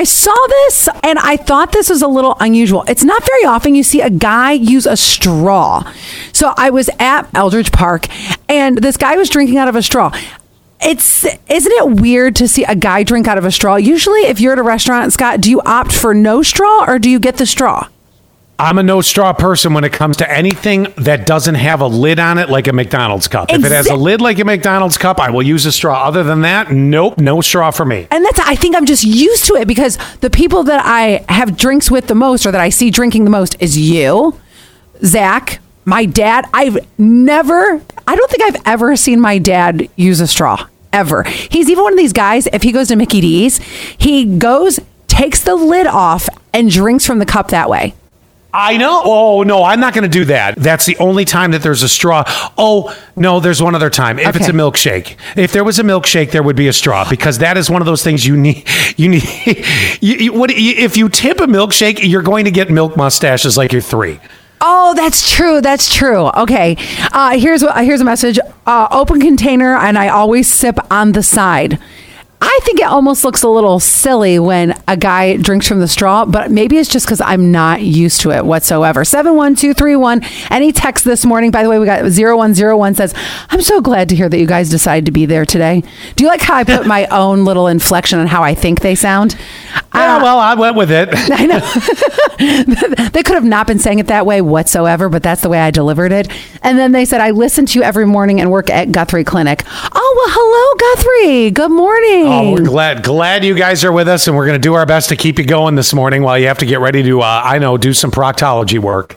I saw this and I thought this was a little unusual. It's not very often you see a guy use a straw. So I was at Eldridge Park and this guy was drinking out of a straw. It's isn't it weird to see a guy drink out of a straw? Usually if you're at a restaurant, Scott, do you opt for no straw or do you get the straw? I'm a no straw person when it comes to anything that doesn't have a lid on it, like a McDonald's cup. If it has a lid like a McDonald's cup, I will use a straw. Other than that, nope, no straw for me. And that's, I think I'm just used to it because the people that I have drinks with the most or that I see drinking the most is you, Zach, my dad. I've never, I don't think I've ever seen my dad use a straw ever. He's even one of these guys, if he goes to Mickey D's, he goes, takes the lid off and drinks from the cup that way. I know. Oh no, I'm not going to do that. That's the only time that there's a straw. Oh no, there's one other time. If it's a milkshake, if there was a milkshake, there would be a straw because that is one of those things you need. You need. You, you, what, you, if you tip a milkshake, you're going to get milk mustaches like you're three. Oh, that's true. That's true. Okay. Uh, here's what. Here's a message. Uh, open container, and I always sip on the side. I think it almost looks a little silly when a guy drinks from the straw, but maybe it's just because I'm not used to it whatsoever. 71231. Any text this morning, by the way, we got 0101 says, I'm so glad to hear that you guys decided to be there today. Do you like how I put my own little inflection on how I think they sound? Yeah, Uh, well, I went with it. I know. they could have not been saying it that way whatsoever, but that's the way I delivered it. And then they said, I listen to you every morning and work at Guthrie Clinic. Oh, hello, Guthrie. Good morning. Oh, we're glad glad you guys are with us, and we're going to do our best to keep you going this morning while you have to get ready to, uh, I know, do some proctology work.